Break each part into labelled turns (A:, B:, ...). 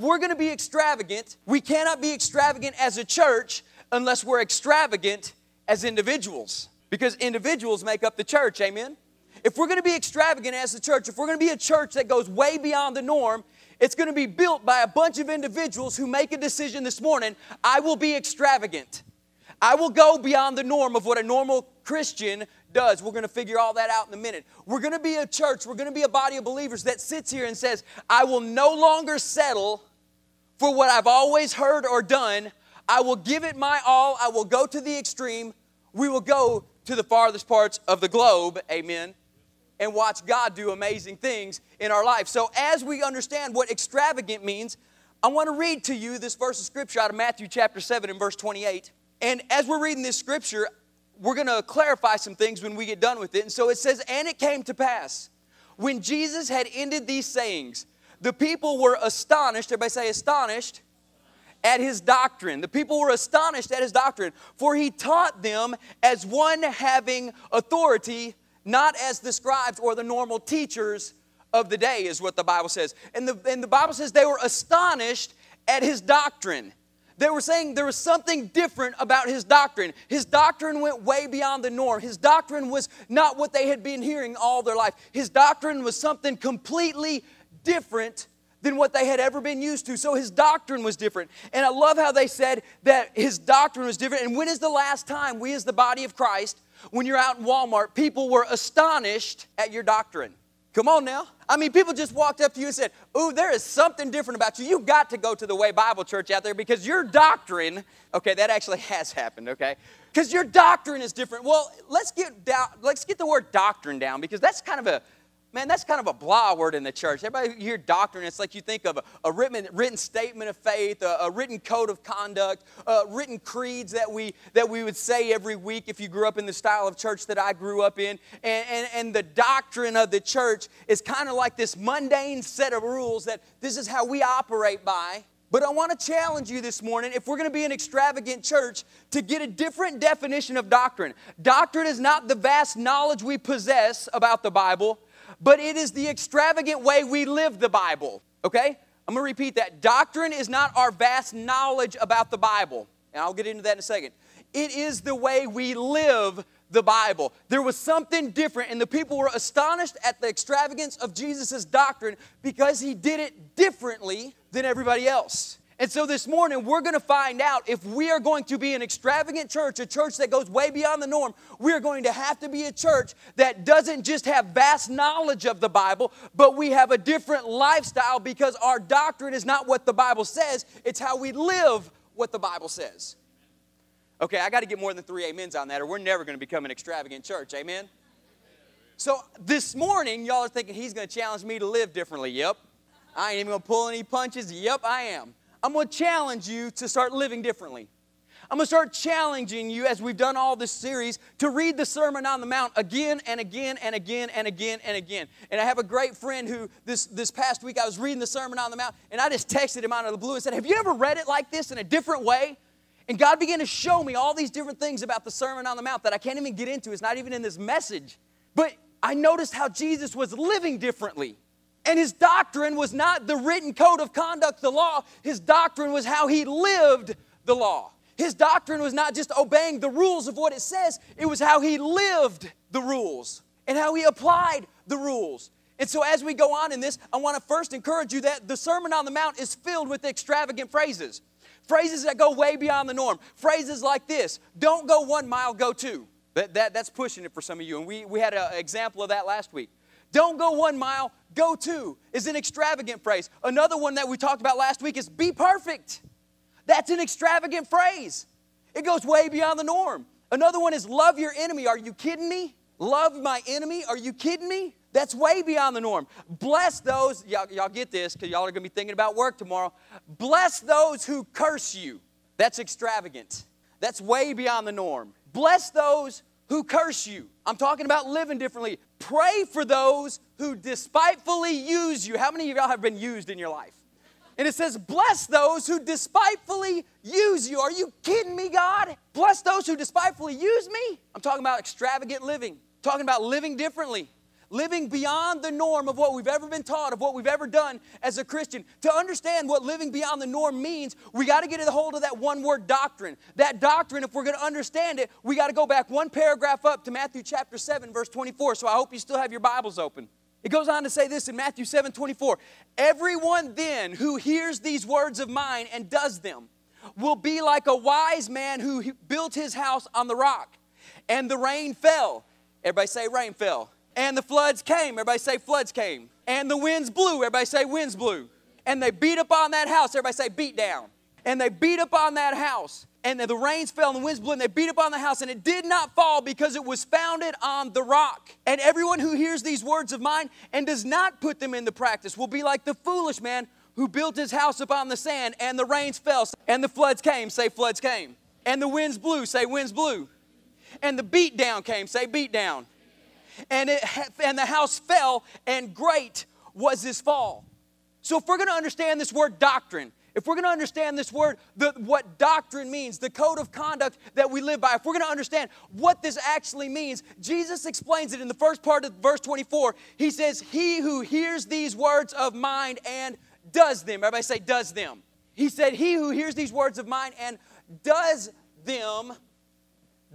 A: we're going to be extravagant, we cannot be extravagant as a church unless we're extravagant as individuals because individuals make up the church. Amen. If we're going to be extravagant as a church, if we're going to be a church that goes way beyond the norm, it's going to be built by a bunch of individuals who make a decision this morning I will be extravagant. I will go beyond the norm of what a normal Christian does. We're going to figure all that out in a minute. We're going to be a church, we're going to be a body of believers that sits here and says, I will no longer settle for what I've always heard or done. I will give it my all. I will go to the extreme. We will go to the farthest parts of the globe. Amen and watch God do amazing things in our life. So, as we understand what extravagant means, I want to read to you this verse of scripture out of Matthew chapter 7 and verse 28. And as we're reading this scripture, we're going to clarify some things when we get done with it. And so it says, And it came to pass, when Jesus had ended these sayings, the people were astonished. Everybody say, astonished at his doctrine. The people were astonished at his doctrine, for he taught them as one having authority not as the scribes or the normal teachers of the day, is what the Bible says. And the, and the Bible says they were astonished at his doctrine. They were saying there was something different about his doctrine. His doctrine went way beyond the norm. His doctrine was not what they had been hearing all their life. His doctrine was something completely different than what they had ever been used to. So his doctrine was different. And I love how they said that his doctrine was different. And when is the last time we, as the body of Christ, when you're out in Walmart, people were astonished at your doctrine. Come on now. I mean, people just walked up to you and said, Ooh, there is something different about you. You've got to go to the Way Bible Church out there because your doctrine, okay, that actually has happened, okay? Because your doctrine is different. Well, let's get down, let's get the word doctrine down because that's kind of a Man, that's kind of a blah word in the church. Everybody hear doctrine, it's like you think of a, a written, written statement of faith, a, a, written code of conduct, uh, written creeds that we, that we would say every week if you grew up in the style of church that I grew up in. And, and, and the doctrine of the church is kind of like this mundane set of rules that this is how we operate by. But I want to challenge you this morning, if we're going to be an extravagant church, to get a different definition of doctrine. Doctrine is not the vast knowledge we possess about the Bible but it is the extravagant way we live the Bible. Okay? I'm gonna repeat that. Doctrine is not our vast knowledge about the Bible, and I'll get into that in a second. It is the way we live the Bible. There was something different, and the people were astonished at the extravagance of Jesus' doctrine because he did it differently than everybody else. And so this morning, we're going to find out if we are going to be an extravagant church, a church that goes way beyond the norm, we are going to have to be a church that doesn't just have vast knowledge of the Bible, but we have a different lifestyle because our doctrine is not what the Bible says, it's how we live what the Bible says. Okay, I got to get more than three amens on that, or we're never going to become an extravagant church. Amen? So this morning, y'all are thinking he's going to challenge me to live differently. Yep. I ain't even going to pull any punches. Yep, I am. I'm going to challenge you to start living differently. I'm going to start challenging you as we've done all this series to read the Sermon on the Mount again and again and again and again and again. And I have a great friend who this, this past week I was reading the Sermon on the Mount and I just texted him out of the blue and said, Have you ever read it like this in a different way? And God began to show me all these different things about the Sermon on the Mount that I can't even get into. It's not even in this message. But I noticed how Jesus was living differently. And his doctrine was not the written code of conduct, the law. His doctrine was how he lived the law. His doctrine was not just obeying the rules of what it says, it was how he lived the rules and how he applied the rules. And so, as we go on in this, I want to first encourage you that the Sermon on the Mount is filled with extravagant phrases. Phrases that go way beyond the norm. Phrases like this don't go one mile, go two. That, that, that's pushing it for some of you. And we, we had an example of that last week. Don't go one mile, go two is an extravagant phrase. Another one that we talked about last week is be perfect. That's an extravagant phrase. It goes way beyond the norm. Another one is love your enemy. Are you kidding me? Love my enemy? Are you kidding me? That's way beyond the norm. Bless those, y'all, y'all get this because y'all are going to be thinking about work tomorrow. Bless those who curse you. That's extravagant. That's way beyond the norm. Bless those who curse you. I'm talking about living differently. Pray for those who despitefully use you. How many of y'all have been used in your life? And it says, Bless those who despitefully use you. Are you kidding me, God? Bless those who despitefully use me? I'm talking about extravagant living, I'm talking about living differently. Living beyond the norm of what we've ever been taught, of what we've ever done as a Christian. To understand what living beyond the norm means, we got to get a hold of that one word doctrine. That doctrine, if we're going to understand it, we got to go back one paragraph up to Matthew chapter 7, verse 24. So I hope you still have your Bibles open. It goes on to say this in Matthew 7 24. Everyone then who hears these words of mine and does them will be like a wise man who built his house on the rock. And the rain fell. Everybody say, rain fell. And the floods came. Everybody say, floods came. And the winds blew. Everybody say, winds blew. And they beat up on that house. Everybody say, beat down. And they beat up on that house and the rains fell and the winds blew and they beat upon the house and it did not fall because it was founded on the rock. And everyone who hears these words of mine and does not put them into practice will be like the foolish man who built his house upon the sand and the rains fell and the floods came, say floods came. And the winds blew, say winds blew. And the beat down came, say beat down. And, it, and the house fell and great was his fall. So if we're going to understand this word doctrine, if we're going to understand this word, the, what doctrine means, the code of conduct that we live by, if we're going to understand what this actually means, Jesus explains it in the first part of verse 24. He says, He who hears these words of mine and does them. Everybody say, does them. He said, He who hears these words of mine and does them,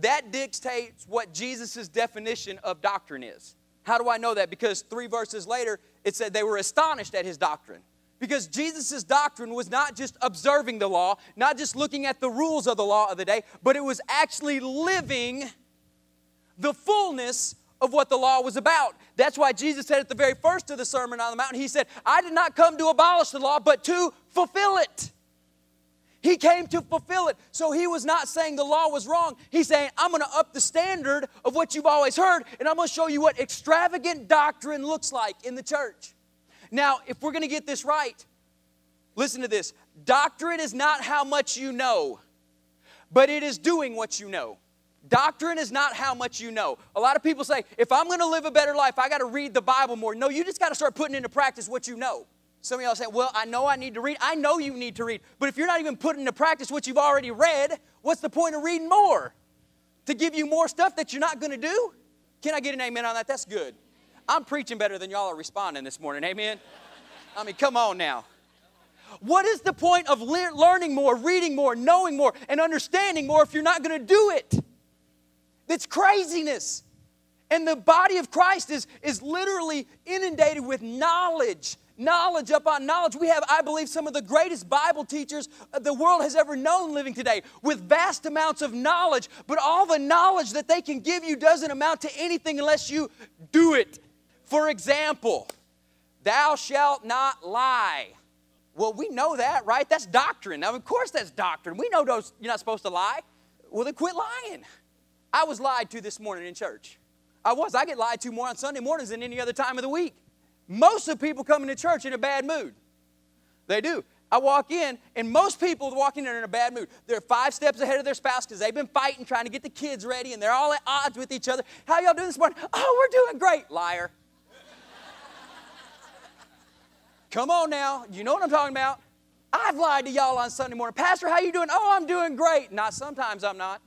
A: that dictates what Jesus' definition of doctrine is. How do I know that? Because three verses later, it said they were astonished at his doctrine. Because Jesus' doctrine was not just observing the law, not just looking at the rules of the law of the day, but it was actually living the fullness of what the law was about. That's why Jesus said at the very first of the Sermon on the Mount, He said, I did not come to abolish the law, but to fulfill it. He came to fulfill it. So he was not saying the law was wrong. He's saying, I'm going to up the standard of what you've always heard, and I'm going to show you what extravagant doctrine looks like in the church. Now, if we're going to get this right, listen to this doctrine is not how much you know, but it is doing what you know. Doctrine is not how much you know. A lot of people say, if I'm going to live a better life, I got to read the Bible more. No, you just got to start putting into practice what you know. Some of y'all say, well, I know I need to read. I know you need to read. But if you're not even putting into practice what you've already read, what's the point of reading more? To give you more stuff that you're not going to do? Can I get an amen on that? That's good. I'm preaching better than y'all are responding this morning. Amen? I mean, come on now. What is the point of le- learning more, reading more, knowing more, and understanding more if you're not going to do it? It's craziness. And the body of Christ is, is literally inundated with knowledge, knowledge upon knowledge. We have, I believe, some of the greatest Bible teachers the world has ever known living today with vast amounts of knowledge, but all the knowledge that they can give you doesn't amount to anything unless you do it. For example, thou shalt not lie. Well, we know that, right? That's doctrine. Now, of course, that's doctrine. We know those, you're not supposed to lie. Well, then quit lying. I was lied to this morning in church. I was. I get lied to more on Sunday mornings than any other time of the week. Most of the people coming to church in a bad mood. They do. I walk in, and most people walking in are in a bad mood. They're five steps ahead of their spouse because they've been fighting, trying to get the kids ready, and they're all at odds with each other. How y'all doing this morning? Oh, we're doing great. Liar. Come on now. You know what I'm talking about. I've lied to y'all on Sunday morning. Pastor, how you doing? Oh, I'm doing great. Not sometimes I'm not.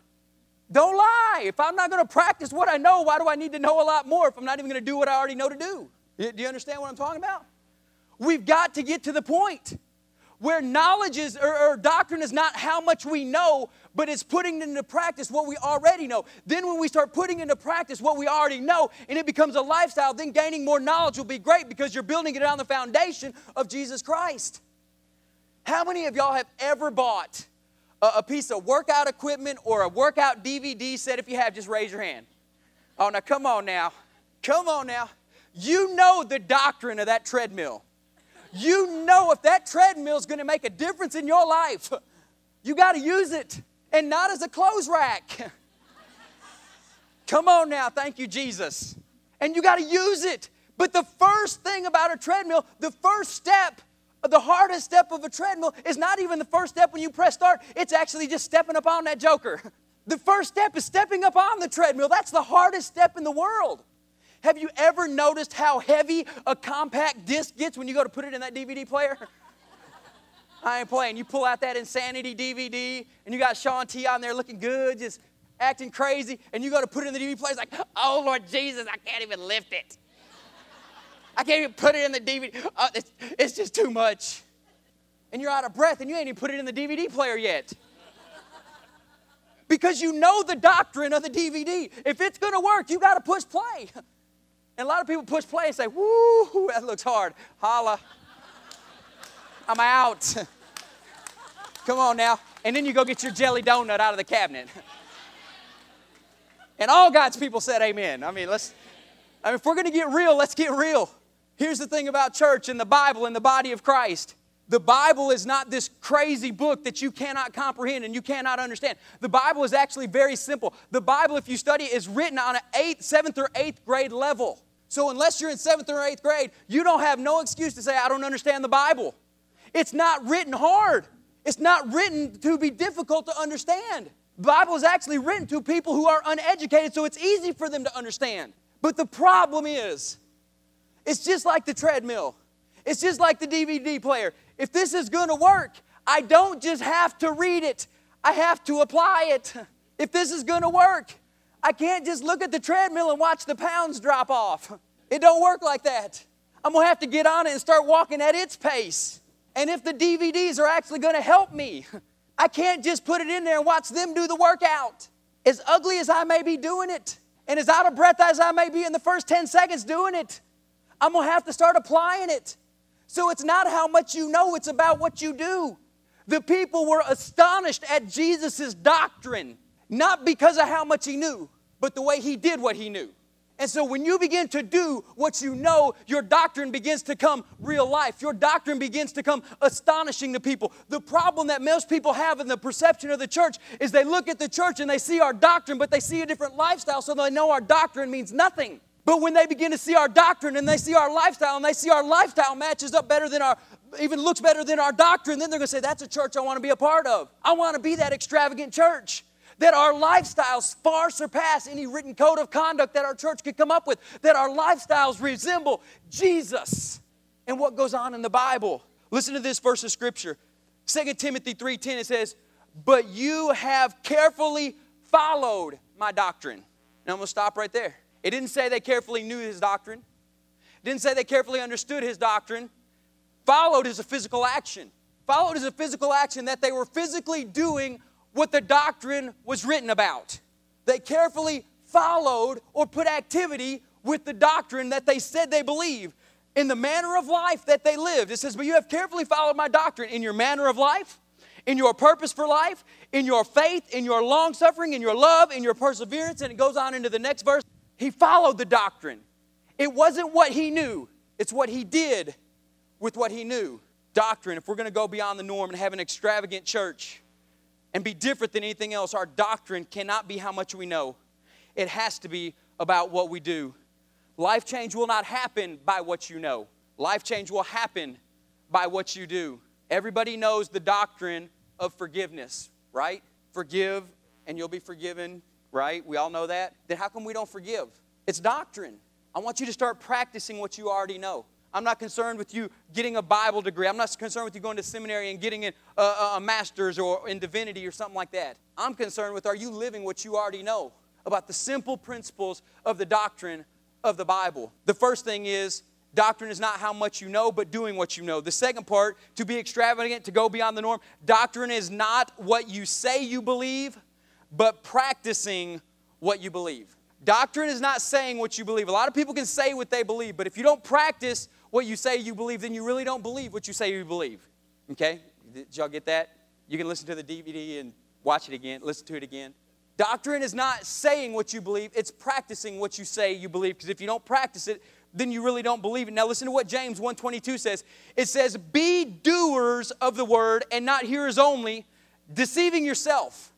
A: Don't lie. If I'm not going to practice what I know, why do I need to know a lot more if I'm not even going to do what I already know to do? Do you understand what I'm talking about? We've got to get to the point where knowledge is or, or, doctrine is not how much we know, but it's putting into practice what we already know. Then, when we start putting into practice what we already know and it becomes a lifestyle, then gaining more knowledge will be great because you're building it on the foundation of Jesus Christ. How many of y'all have ever bought a, a piece of workout equipment or a workout DVD set? If you have, just raise your hand. Oh, now come on now. Come on now. You know the doctrine of that treadmill you know if that treadmill is going to make a difference in your life, you got to use it and not as a clothes rack. Come on now, thank you, Jesus. And you got to use it. But the first thing about a treadmill, the first step, the hardest step of a treadmill is not even the first step when you press start, it's actually just stepping up on that joker. The first step is stepping up on the treadmill. That's the hardest step in the world. Have you ever noticed how heavy a compact disc gets when you go to put it in that DVD player? I ain't playing. You pull out that Insanity DVD, and you got Shaun T on there looking good, just acting crazy, and you go to put it in the DVD player. It's like, oh Lord Jesus, I can't even lift it. I can't even put it in the DVD. Uh, it's, it's just too much. And you're out of breath and you ain't even put it in the DVD player yet. Because you know the doctrine of the DVD. If it's gonna work, you gotta push play. And a lot of people push play and say, woo, that looks hard. Holla. I'm out. Come on now. And then you go get your jelly donut out of the cabinet. and all God's people said amen. I mean, let's, I mean, if we're gonna get real, let's get real. Here's the thing about church and the Bible and the body of Christ. The Bible is not this crazy book that you cannot comprehend and you cannot understand. The Bible is actually very simple. The Bible, if you study it, is written on an eighth, seventh, or eighth grade level. So unless you're in seventh or eighth grade, you don't have no excuse to say, I don't understand the Bible. It's not written hard. It's not written to be difficult to understand. The Bible is actually written to people who are uneducated, so it's easy for them to understand. But the problem is, it's just like the treadmill. It's just like the DVD player. If this is going to work, I don't just have to read it, I have to apply it. If this is going to work, I can't just look at the treadmill and watch the pounds drop off. It don't work like that. I'm going to have to get on it and start walking at its pace. And if the DVDs are actually going to help me, I can't just put it in there and watch them do the workout. As ugly as I may be doing it, and as out of breath as I may be in the first 10 seconds doing it, I'm going to have to start applying it. So it's not how much you know, it's about what you do. The people were astonished at Jesus' doctrine, not because of how much he knew, but the way he did what he knew. And so when you begin to do what you know, your doctrine begins to come real life. Your doctrine begins to come astonishing to people. The problem that most people have in the perception of the church is they look at the church and they see our doctrine, but they see a different lifestyle, so they know our doctrine means nothing. But when they begin to see our doctrine and they see our lifestyle and they see our lifestyle matches up better than our, even looks better than our doctrine, then they're to say, That's a church I want to be a part of. I want to be that extravagant church. That our lifestyles far surpass any written code of conduct that our church could come up with. That our lifestyles resemble Jesus and what goes on in the Bible. Listen to this verse of scripture. 2 Timothy 3:10 it says, "But you have carefully followed my doctrine." Now I'm going to stop right there. It didn't say they carefully knew his doctrine. It didn't say they carefully understood his doctrine. Followed is a physical action. Followed is a physical action that they were physically doing what the doctrine was written about. They carefully followed or put activity with the doctrine that they said they believe in the manner of life that they lived. It says, But you have carefully followed my doctrine in your manner of life, in your purpose for life, in your faith, in your long suffering, in your love, in your perseverance. And it goes on into the next verse. He followed the doctrine. It wasn't what he knew, it's what he did with what he knew. Doctrine, if we're going to go beyond the norm and have an extravagant church and be different than anything else, our doctrine cannot be how much we know. It has to be about what we do. Life change will not happen by what you know, life change will happen by what you do. Everybody knows the doctrine of forgiveness, right? Forgive and you'll be forgiven right? We all know that. Then how come we don't forgive? It's doctrine. I want you to start practicing what you already know. I'm not concerned with you getting a Bible degree. I'm not concerned with you going to seminary and getting a, a, uh, uh, a master's or in divinity or something like that. I'm concerned with are you living what you already know about the simple principles of the doctrine of the Bible. The first thing is doctrine is not how much you know, but doing what you know. The second part, to be extravagant, to go beyond the norm, doctrine is not what you say you believe, but practicing what you believe. Doctrine is not saying what you believe. A lot of people can say what they believe, but if you don't practice what you say you believe, then you really don't believe what you say you believe. Okay? Did y'all get that? You can listen to the DVD and watch it again, listen to it again. Doctrine is not saying what you believe, it's practicing what you say you believe. Because if you don't practice it, then you really don't believe it. Now listen to what James 1:22 says. It says, "Be doers of the word and not hearers only, deceiving yourself."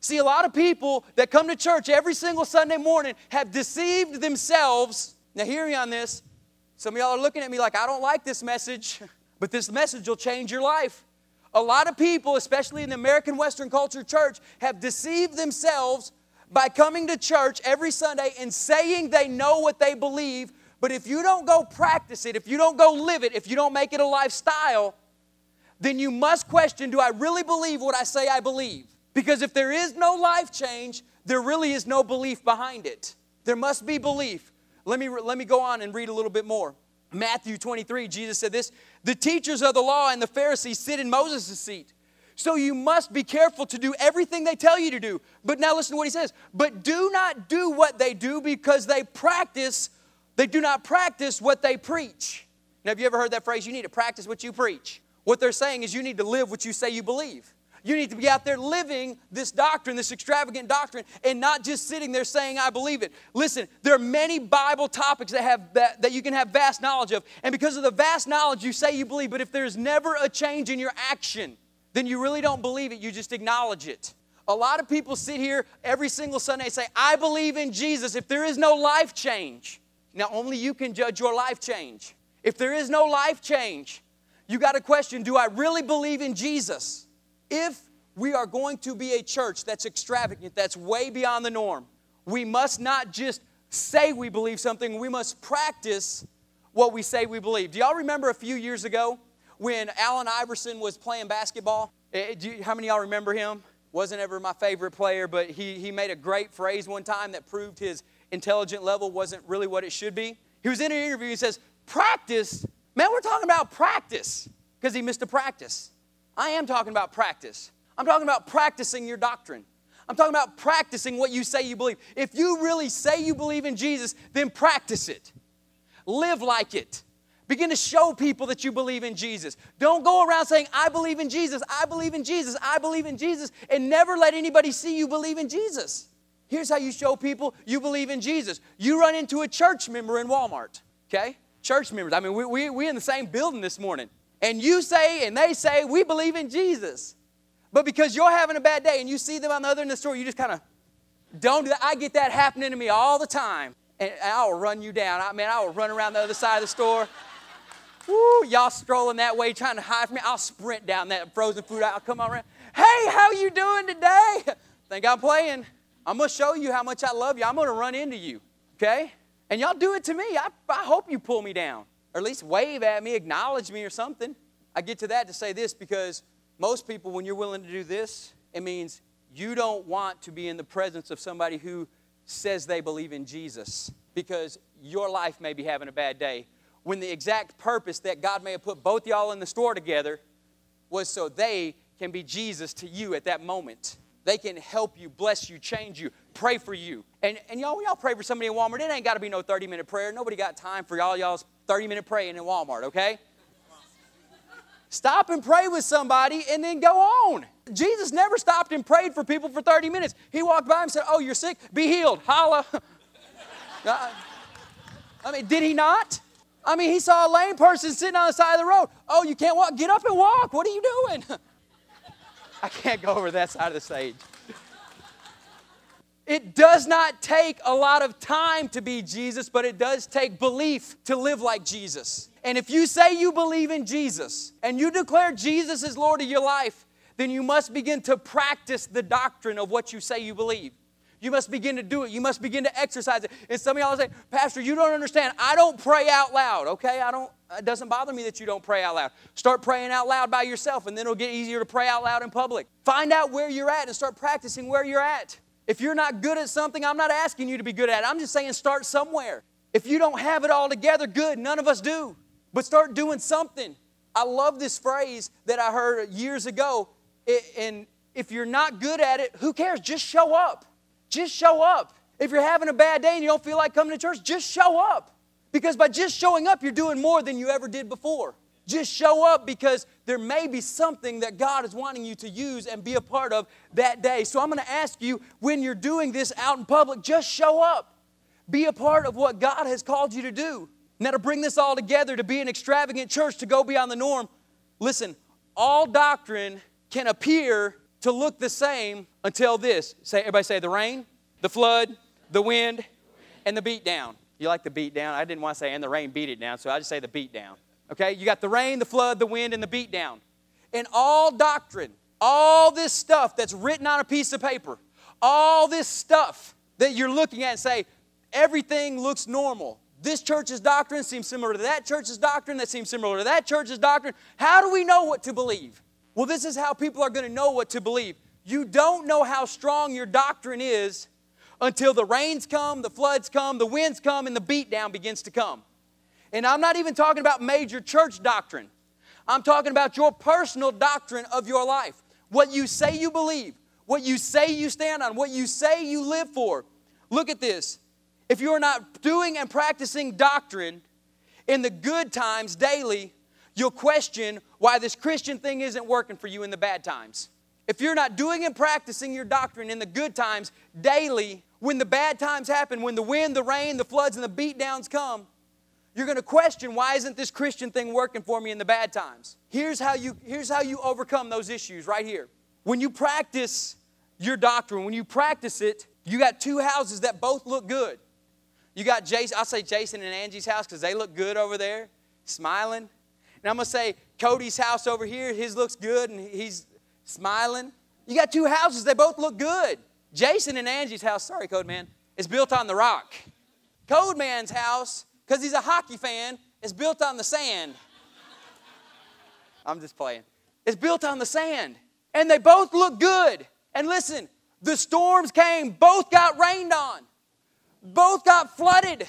A: See, a lot of people that come to church every single Sunday morning have deceived themselves. Now, hear me on this. Some of y'all are looking at me like, I don't like this message, but this message will change your life. A lot of people, especially in the American Western culture church, have deceived themselves by coming to church every Sunday and saying they know what they believe, but if you don't go practice it, if you don't go live it, if you don't make it a lifestyle, then you must question do I really believe what I say I believe? Because if there is no life change, there really is no belief behind it. There must be belief. Let me, let me go on and read a little bit more. Matthew 23, Jesus said this The teachers of the law and the Pharisees sit in Moses' seat. So you must be careful to do everything they tell you to do. But now listen to what he says. But do not do what they do because they practice, they do not practice what they preach. Now, have you ever heard that phrase? You need to practice what you preach. What they're saying is you need to live what you say you believe. You need to be out there living this doctrine, this extravagant doctrine, and not just sitting there saying, I believe it. Listen, there are many Bible topics that, have, that, that you can have vast knowledge of. And because of the vast knowledge, you say you believe, but if there's never a change in your action, then you really don't believe it, you just acknowledge it. A lot of people sit here every single Sunday and say, I believe in Jesus. If there is no life change, now only you can judge your life change. If there is no life change, you got to question do I really believe in Jesus? If we are going to be a church that's extravagant, that's way beyond the norm, we must not just say we believe something, we must practice what we say we believe. Do y'all remember a few years ago when Allen Iverson was playing basketball? Eh, you, how many y'all remember him? Wasn't ever my favorite player, but he, he made a great phrase one time that proved his intelligent level wasn't really what it should be. He was in an interview, he says, Practice? Man, we're talking about practice because he missed a practice. I am talking about practice. I'm talking about practicing your doctrine. I'm talking about practicing what you say you believe. If you really say you believe in Jesus, then practice it. Live like it. Begin to show people that you believe in Jesus. Don't go around saying, I believe in Jesus, I believe in Jesus, I believe in Jesus, and never let anybody see you believe in Jesus. Here's how you show people you believe in Jesus. You run into a church member in Walmart, okay? Church members. I mean, we, we, we in the same building this morning and you say and they say, we believe in Jesus. But because you're having a bad day and you see them on the other end of the store, you just kind of don't do that. I get that happening to me all the time. And I will run you down. I mean, I will run around the other side of the store. Woo, y'all strolling that way trying to hide from me. I'll sprint down that frozen food aisle. Come on around. Hey, how you doing today? Think I'm playing? I'm going to show you how much I love you. I'm going to run into you. Okay? And y'all do it to me. I, I hope you pull me down or at least wave at me, acknowledge me, or something. I get to that to say this because most people, when you're willing to do this, it means you don't want to be in the presence of somebody who says they believe in Jesus because your life may be having a bad day. When the exact purpose that God may have put both y'all in the store together was so they can be Jesus to you at that moment. They can help you, bless you, change you, pray for you. And, and y'all, y'all pray for somebody in Walmart, it ain't got to be no 30 minute prayer. Nobody got time for y'all, y'all's 30 minute praying in Walmart, okay? Stop and pray with somebody and then go on. Jesus never stopped and prayed for people for 30 minutes. He walked by and said, Oh, you're sick? Be healed. Holla. Uh, I mean, did he not? I mean, he saw a lame person sitting on the side of the road. Oh, you can't walk? Get up and walk. What are you doing? I can't go over that side of the stage. It does not take a lot of time to be Jesus, but it does take belief to live like Jesus. And if you say you believe in Jesus and you declare Jesus is Lord of your life, then you must begin to practice the doctrine of what you say you believe. You must begin to do it. You must begin to exercise it. And some of y'all say, Pastor, you don't understand. I don't pray out loud. Okay, I don't. It doesn't bother me that you don't pray out loud. Start praying out loud by yourself, and then it'll get easier to pray out loud in public. Find out where you're at and start practicing where you're at. If you're not good at something, I'm not asking you to be good at it. I'm just saying start somewhere. If you don't have it all together, good. None of us do. But start doing something. I love this phrase that I heard years ago. And if you're not good at it, who cares? Just show up. Just show up. If you're having a bad day and you don't feel like coming to church, just show up. Because by just showing up, you're doing more than you ever did before. Just show up because there may be something that God is wanting you to use and be a part of that day. So I'm going to ask you when you're doing this out in public, just show up. Be a part of what God has called you to do. Now, to bring this all together, to be an extravagant church, to go beyond the norm, listen, all doctrine can appear to look the same until this. Say, everybody say the rain, the flood, the wind, and the beat down. You like the beat down? I didn't want to say and the rain beat it down, so I just say the beat down. Okay, you got the rain, the flood, the wind, and the beatdown. And all doctrine, all this stuff that's written on a piece of paper, all this stuff that you're looking at and say, everything looks normal. This church's doctrine seems similar to that church's doctrine, that seems similar to that church's doctrine. How do we know what to believe? Well, this is how people are going to know what to believe. You don't know how strong your doctrine is until the rains come, the floods come, the winds come, and the beatdown begins to come. And I'm not even talking about major church doctrine. I'm talking about your personal doctrine of your life. What you say you believe, what you say you stand on, what you say you live for. Look at this. If you're not doing and practicing doctrine in the good times daily, you'll question why this Christian thing isn't working for you in the bad times. If you're not doing and practicing your doctrine in the good times daily, when the bad times happen, when the wind, the rain, the floods, and the beatdowns come, you're going to question why isn't this Christian thing working for me in the bad times? Here's how you here's how you overcome those issues right here. When you practice your doctrine, when you practice it, you got two houses that both look good. You got Jason, I'll say Jason and Angie's house because they look good over there, smiling. And I'm to say Cody's house over here, his looks good and he's smiling. You got two houses, they both look good. Jason and Angie's house, sorry, Code Man, is built on the rock. Code Man's house, because he's a hockey fan, is built on the sand. I'm just playing. It's built on the sand. And they both look good. And listen, the storms came, both got rained on, both got flooded.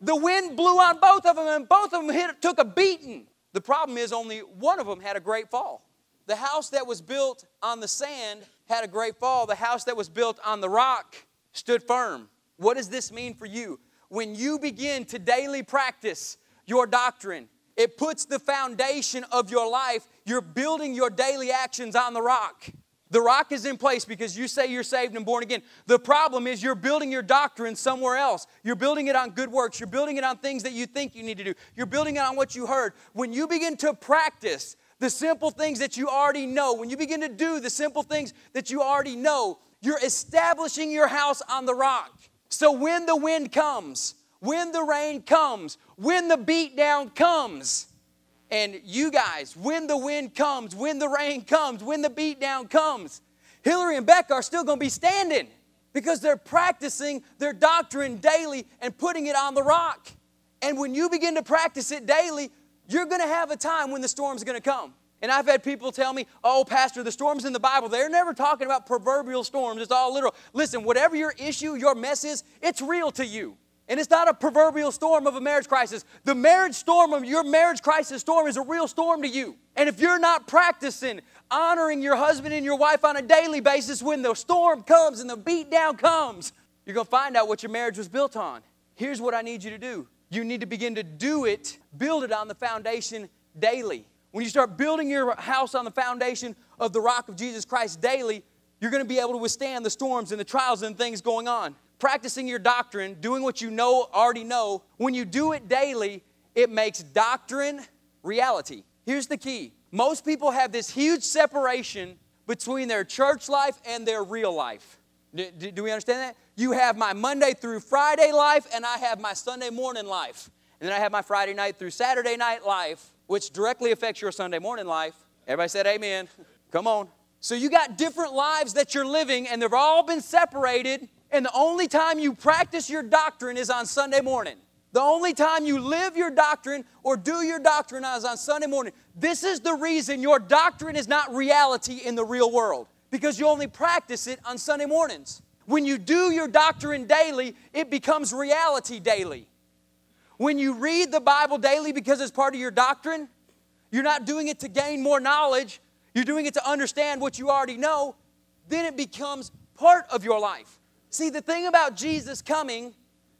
A: The wind blew on both of them, and both of them hit, took a beating. The problem is, only one of them had a great fall. The house that was built on the sand had a great fall. The house that was built on the rock stood firm. What does this mean for you? When you begin to daily practice your doctrine, it puts the foundation of your life. You're building your daily actions on the rock. The rock is in place because you say you're saved and born again. The problem is you're building your doctrine somewhere else. You're building it on good works. You're building it on things that you think you need to do. You're building it on what you heard. When you begin to practice the simple things that you already know, when you begin to do the simple things that you already know, you're establishing your house on the rock. So when the wind comes, when the rain comes, when the beat down comes, and you guys, when the wind comes, when the rain comes, when the beat down comes, Hillary and Beck are still going to be standing because they're practicing their doctrine daily and putting it on the rock. And when you begin to practice it daily, you're going to have a time when the storm's going to come. And I've had people tell me, oh, Pastor, the storms in the Bible, they're never talking about proverbial storms. It's all literal. Listen, whatever your issue, your mess is, it's real to you. And it's not a proverbial storm of a marriage crisis. The marriage storm of your marriage crisis storm is a real storm to you. And if you're not practicing honoring your husband and your wife on a daily basis, when the storm comes and the beat down comes, you're going to find out what your marriage was built on. Here's what I need you to do you need to begin to do it, build it on the foundation daily. When you start building your house on the foundation of the rock of Jesus Christ daily, you're going to be able to withstand the storms and the trials and things going on. Practicing your doctrine, doing what you know already know, when you do it daily, it makes doctrine reality. Here's the key. Most people have this huge separation between their church life and their real life. Do, do, we understand that? You have my Monday through Friday life, and I have my Sunday morning life. And then I have my Friday night through Saturday night life, which directly affects your Sunday morning life. Everybody said amen. Come on. So you got different lives that you're living, and they've all been separated. And the only time you practice your doctrine is on Sunday morning. The only time you live your doctrine or do your doctrine is on Sunday morning. This is the reason your doctrine is not reality in the real world because you only practice it on Sunday mornings. When you do your doctrine daily, it becomes reality daily. When you read the Bible daily because it's part of your doctrine, you're not doing it to gain more knowledge, you're doing it to understand what you already know, then it becomes part of your life. See, the thing about Jesus coming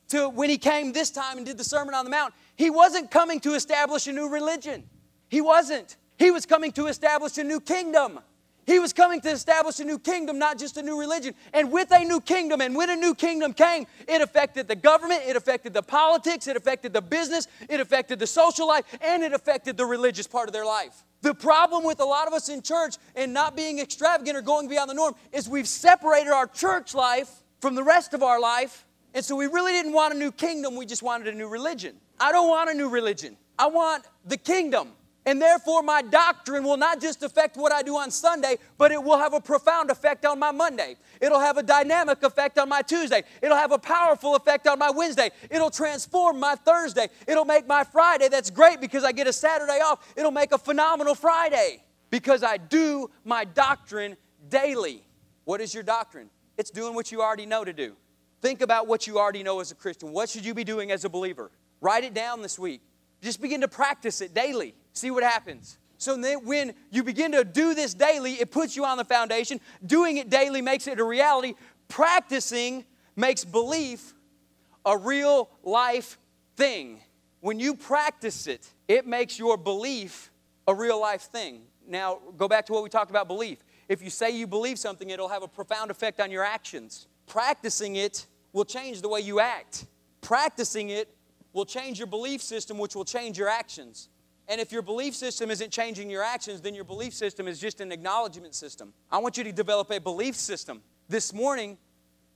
A: to when he came this time and did the Sermon on the Mount, he wasn't coming to establish a new religion. He wasn't. He was coming to establish a new kingdom. He was coming to establish a new kingdom, not just a new religion. And with a new kingdom, and when a new kingdom came, it affected the government, it affected the politics, it affected the business, it affected the social life, and it affected the religious part of their life. The problem with a lot of us in church and not being extravagant or going beyond the norm is we've separated our church life from the rest of our life. And so we really didn't want a new kingdom, we just wanted a new religion. I don't want a new religion. I want the kingdom. And therefore, my doctrine will not just affect what I do on Sunday, but it will have a profound effect on my Monday. It'll have a dynamic effect on my Tuesday. It'll have a powerful effect on my Wednesday. It'll transform my Thursday. It'll make my Friday, that's great because I get a Saturday off. It'll make a phenomenal Friday because I do my doctrine daily. What is your doctrine? It's doing what you already know to do. Think about what you already know as a Christian. What should you be doing as a believer? Write it down this week. Just begin to practice it daily. See what happens. So then when you begin to do this daily, it puts you on the foundation. Doing it daily makes it a reality. Practicing makes belief a real life thing. When you practice it, it makes your belief a real life thing. Now, go back to what we talked about belief. If you say you believe something, it'll have a profound effect on your actions. Practicing it will change the way you act. Practicing it will change your belief system, which will change your actions. And if your belief system isn't changing your actions, then your belief system is just an acknowledgement system. I want you to develop a belief system. This morning,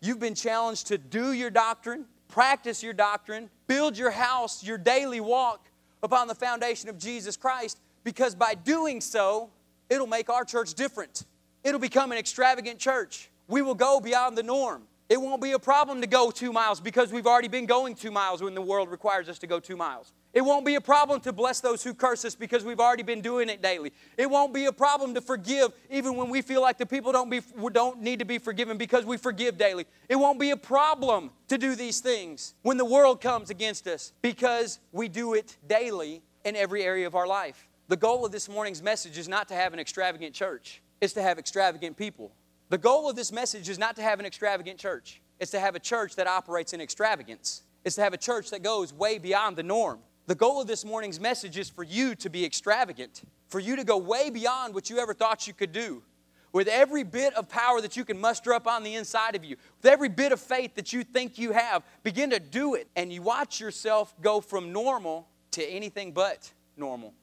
A: you've been challenged to do your doctrine, practice your doctrine, build your house, your daily walk upon the foundation of Jesus Christ, because by doing so, it'll make our church different. It'll become an extravagant church. We will go beyond the norm. It won't be a problem to go two miles because we've already been going two miles when the world requires us to go two miles. It won't be a problem to bless those who curse us because we've already been doing it daily. It won't be a problem to forgive even when we feel like the people don't, be, don't need to be forgiven because we forgive daily. It won't be a problem to do these things when the world comes against us because we do it daily in every area of our life. The goal of this morning's message is not to have an extravagant church, it's to have extravagant people. The goal of this message is not to have an extravagant church, it's to have a church that operates in extravagance. It's to have a church that goes way beyond the norm. The goal of this morning's message is for you to be extravagant, for you to go way beyond what you ever thought you could do. With every bit of power that you can muster up on the inside of you, with every bit of faith that you think you have, begin to do it. And you watch yourself go from normal to anything but normal.